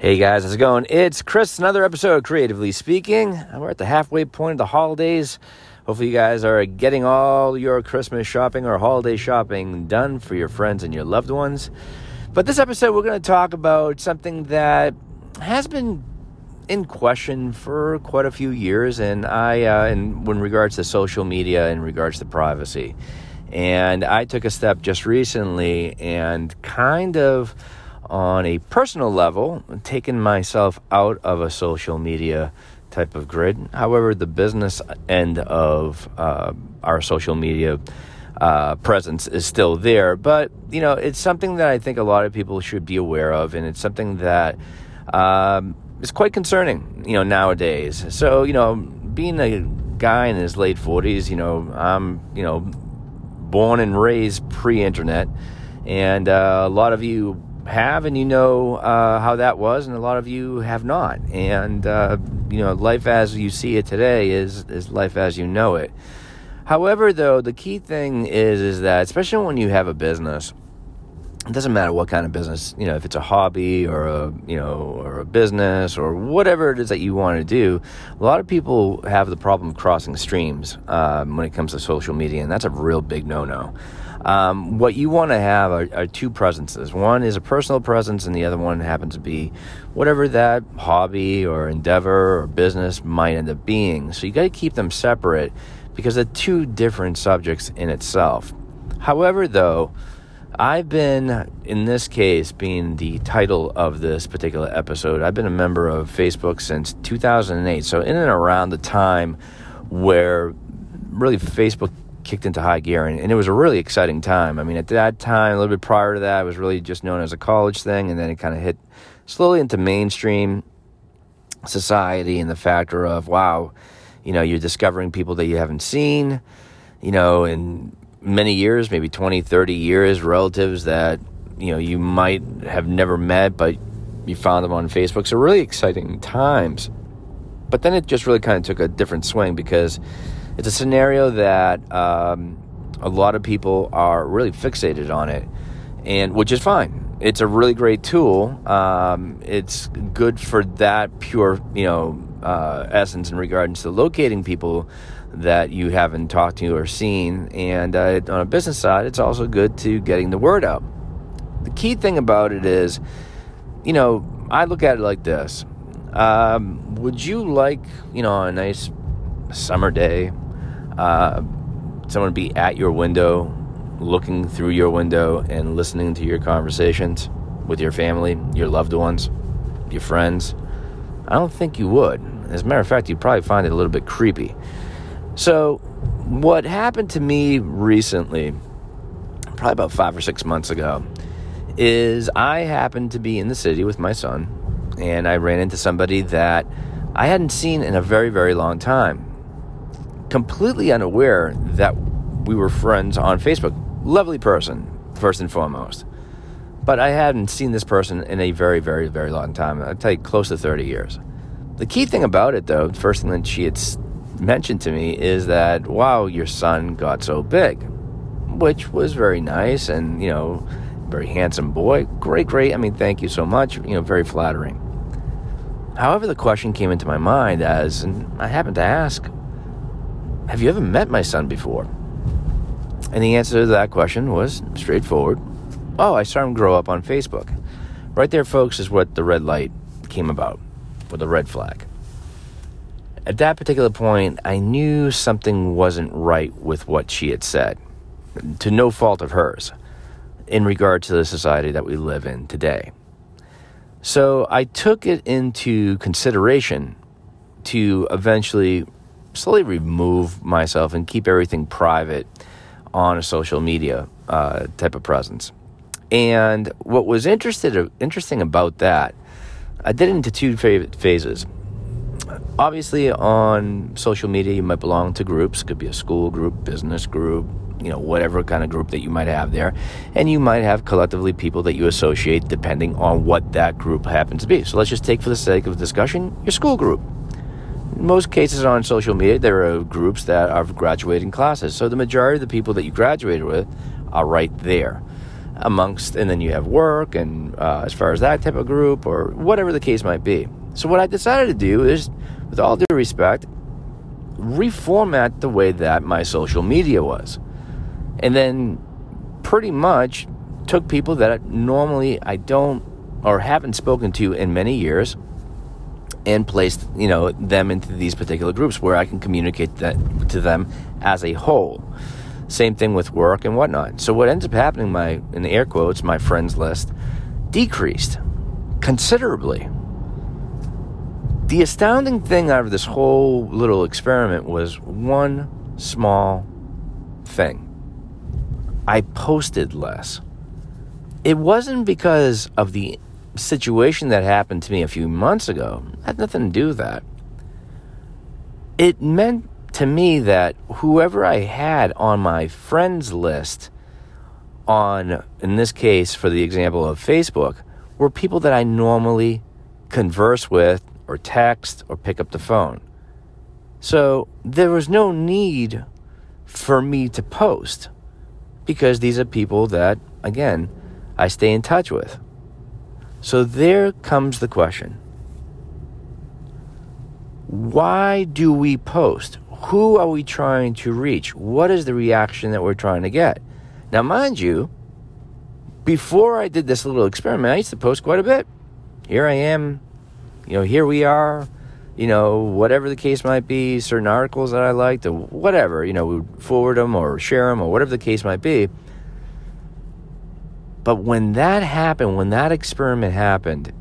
Hey guys, how's it going? It's Chris, another episode of Creatively Speaking. We're at the halfway point of the holidays. Hopefully, you guys are getting all your Christmas shopping or holiday shopping done for your friends and your loved ones. But this episode, we're going to talk about something that has been in question for quite a few years, and I, uh, in, in regards to social media, in regards to privacy. And I took a step just recently and kind of on a personal level, taking myself out of a social media type of grid. However, the business end of uh, our social media uh, presence is still there. But, you know, it's something that I think a lot of people should be aware of, and it's something that um, is quite concerning, you know, nowadays. So, you know, being a guy in his late 40s, you know, I'm, you know, born and raised pre internet, and uh, a lot of you have and you know uh, how that was and a lot of you have not. And uh, you know life as you see it today is is life as you know it. However though the key thing is is that especially when you have a business it doesn't matter what kind of business you know if it's a hobby or a you know or a business or whatever it is that you want to do a lot of people have the problem of crossing streams um, when it comes to social media and that's a real big no-no um, what you want to have are, are, two presences. One is a personal presence, and the other one happens to be whatever that hobby or endeavor or business might end up being. So you got to keep them separate because they're two different subjects in itself. However, though, I've been, in this case, being the title of this particular episode, I've been a member of Facebook since 2008. So, in and around the time where really Facebook kicked into high gear, and, and, it was a really exciting time. I mean, at that time, a little bit prior to that, it was really just known as a college thing, and then it kind of hit slowly into mainstream society and the factor of, wow, you know, you're discovering people that you haven't seen, you know, in many years, maybe 20, 30 years, relatives that, you know, you might have never met, but you found them on Facebook. So, really exciting times. But then it just really kind of took a different swing because it's a scenario that um, a lot of people are really fixated on it, and which is fine. It's a really great tool. Um, it's good for that pure, you know, uh, essence in regards to locating people that you haven't talked to or seen. And uh, on a business side, it's also good to getting the word out. The key thing about it is, you know, I look at it like this. Um, would you like, you know, a nice summer day uh, someone be at your window, looking through your window and listening to your conversations with your family, your loved ones, your friends? I don't think you would. As a matter of fact, you'd probably find it a little bit creepy. So, what happened to me recently, probably about five or six months ago, is I happened to be in the city with my son, and I ran into somebody that I hadn't seen in a very, very long time completely unaware that we were friends on Facebook. Lovely person, first and foremost. But I hadn't seen this person in a very, very, very long time. I'd tell you close to 30 years. The key thing about it, though, the first thing that she had mentioned to me is that, wow, your son got so big, which was very nice and, you know, very handsome boy. Great, great. I mean, thank you so much. You know, very flattering. However, the question came into my mind as, and I happened to ask, have you ever met my son before? And the answer to that question was straightforward. Oh, I saw him grow up on Facebook. Right there, folks, is what the red light came about, or the red flag. At that particular point, I knew something wasn't right with what she had said, to no fault of hers, in regard to the society that we live in today. So I took it into consideration to eventually slowly remove myself and keep everything private on a social media uh, type of presence. And what was interested, interesting about that, I did it into two phases. Obviously, on social media, you might belong to groups. Could be a school group, business group, you know, whatever kind of group that you might have there. And you might have collectively people that you associate depending on what that group happens to be. So let's just take, for the sake of discussion, your school group most cases on social media, there are groups that are graduating classes. So the majority of the people that you graduated with are right there. amongst, and then you have work, and uh, as far as that type of group, or whatever the case might be. So, what I decided to do is, with all due respect, reformat the way that my social media was. And then pretty much took people that normally I don't or haven't spoken to in many years and placed you know them into these particular groups where I can communicate that to them as a whole. Same thing with work and whatnot. So what ends up happening, my in the air quotes, my friends list decreased considerably. The astounding thing out of this whole little experiment was one small thing. I posted less. It wasn't because of the situation that happened to me a few months ago. Had nothing to do with that. It meant to me that whoever I had on my friends list, on, in this case, for the example of Facebook, were people that I normally converse with or text or pick up the phone. So there was no need for me to post because these are people that, again, I stay in touch with. So there comes the question Why do we post? Who are we trying to reach? What is the reaction that we're trying to get? Now, mind you, before I did this little experiment, I used to post quite a bit. Here I am, you know, here we are, you know, whatever the case might be, certain articles that I liked, or whatever, you know, we would forward them or share them or whatever the case might be. But when that happened, when that experiment happened,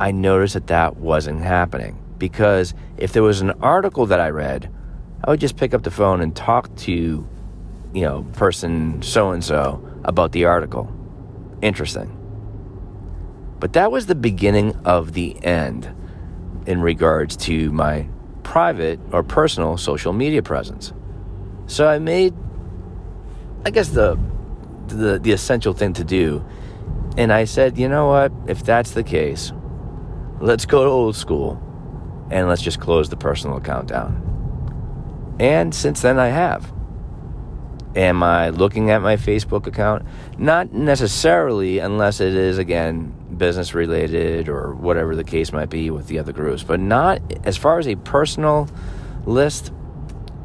I noticed that that wasn't happening. Because if there was an article that I read, I would just pick up the phone and talk to, you know, person so and so about the article. Interesting. But that was the beginning of the end in regards to my private or personal social media presence. So I made, I guess, the the, the essential thing to do. And I said, you know what? If that's the case, let's go to old school and let's just close the personal account down. And since then, I have. Am I looking at my Facebook account? Not necessarily, unless it is, again, business related or whatever the case might be with the other groups, but not as far as a personal list,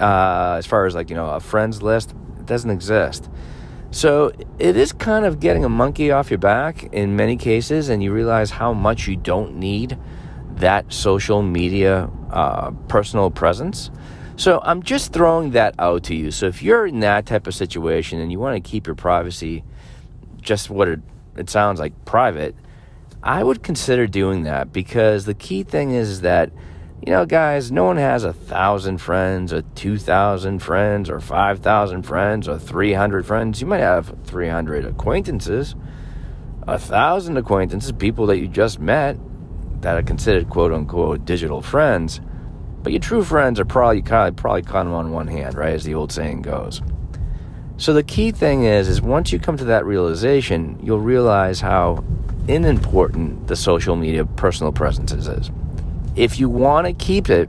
uh, as far as like, you know, a friends list, it doesn't exist. So it is kind of getting a monkey off your back in many cases, and you realize how much you don't need that social media uh, personal presence. So I'm just throwing that out to you. So if you're in that type of situation and you want to keep your privacy just what it, it sounds like private, I would consider doing that because the key thing is that you know, guys, no one has a thousand friends, or two thousand friends, or five thousand friends, or three hundred friends. You might have three hundred acquaintances, a thousand acquaintances, people that you just met that are considered quote unquote digital friends. But your true friends are probably probably count them on one hand, right? As the old saying goes. So the key thing is, is once you come to that realization, you'll realize how unimportant the social media personal presences is if you want to keep it,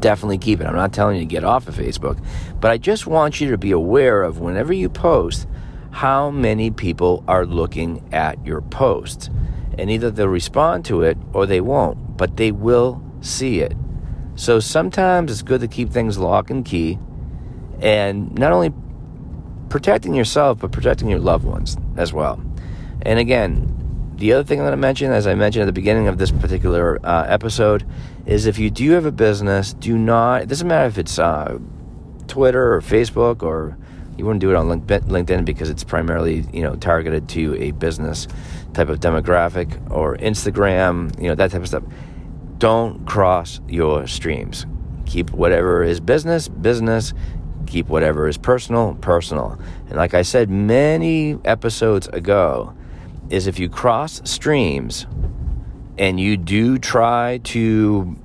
definitely keep it. I'm not telling you to get off of Facebook, but I just want you to be aware of whenever you post how many people are looking at your post. And either they'll respond to it or they won't, but they will see it. So sometimes it's good to keep things lock and key and not only protecting yourself, but protecting your loved ones as well. And again, the other thing that I mentioned, as I mentioned at the beginning of this particular uh, episode, is if you do have a business, do not, it doesn't matter if it's uh, Twitter or Facebook or you wouldn't do it on LinkedIn because it's primarily, you know, targeted to a business type of demographic or Instagram, you know, that type of stuff. Don't cross your streams. Keep whatever is business, business. Keep whatever is personal, personal. And like I said many episodes ago, is if you cross streams and you do try to,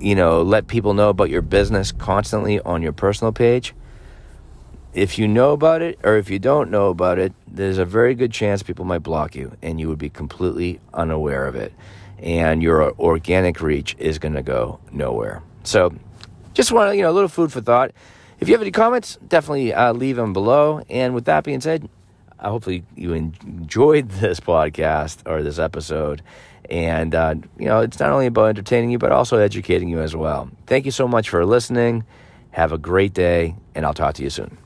you know, let people know about your business constantly on your personal page, if you know about it or if you don't know about it, there's a very good chance people might block you and you would be completely unaware of it. And your organic reach is going to go nowhere. So, just want you know, a little food for thought. If you have any comments, definitely uh, leave them below. And with that being said, hopefully you enjoyed this podcast or this episode. And, uh, you know, it's not only about entertaining you, but also educating you as well. Thank you so much for listening. Have a great day, and I'll talk to you soon.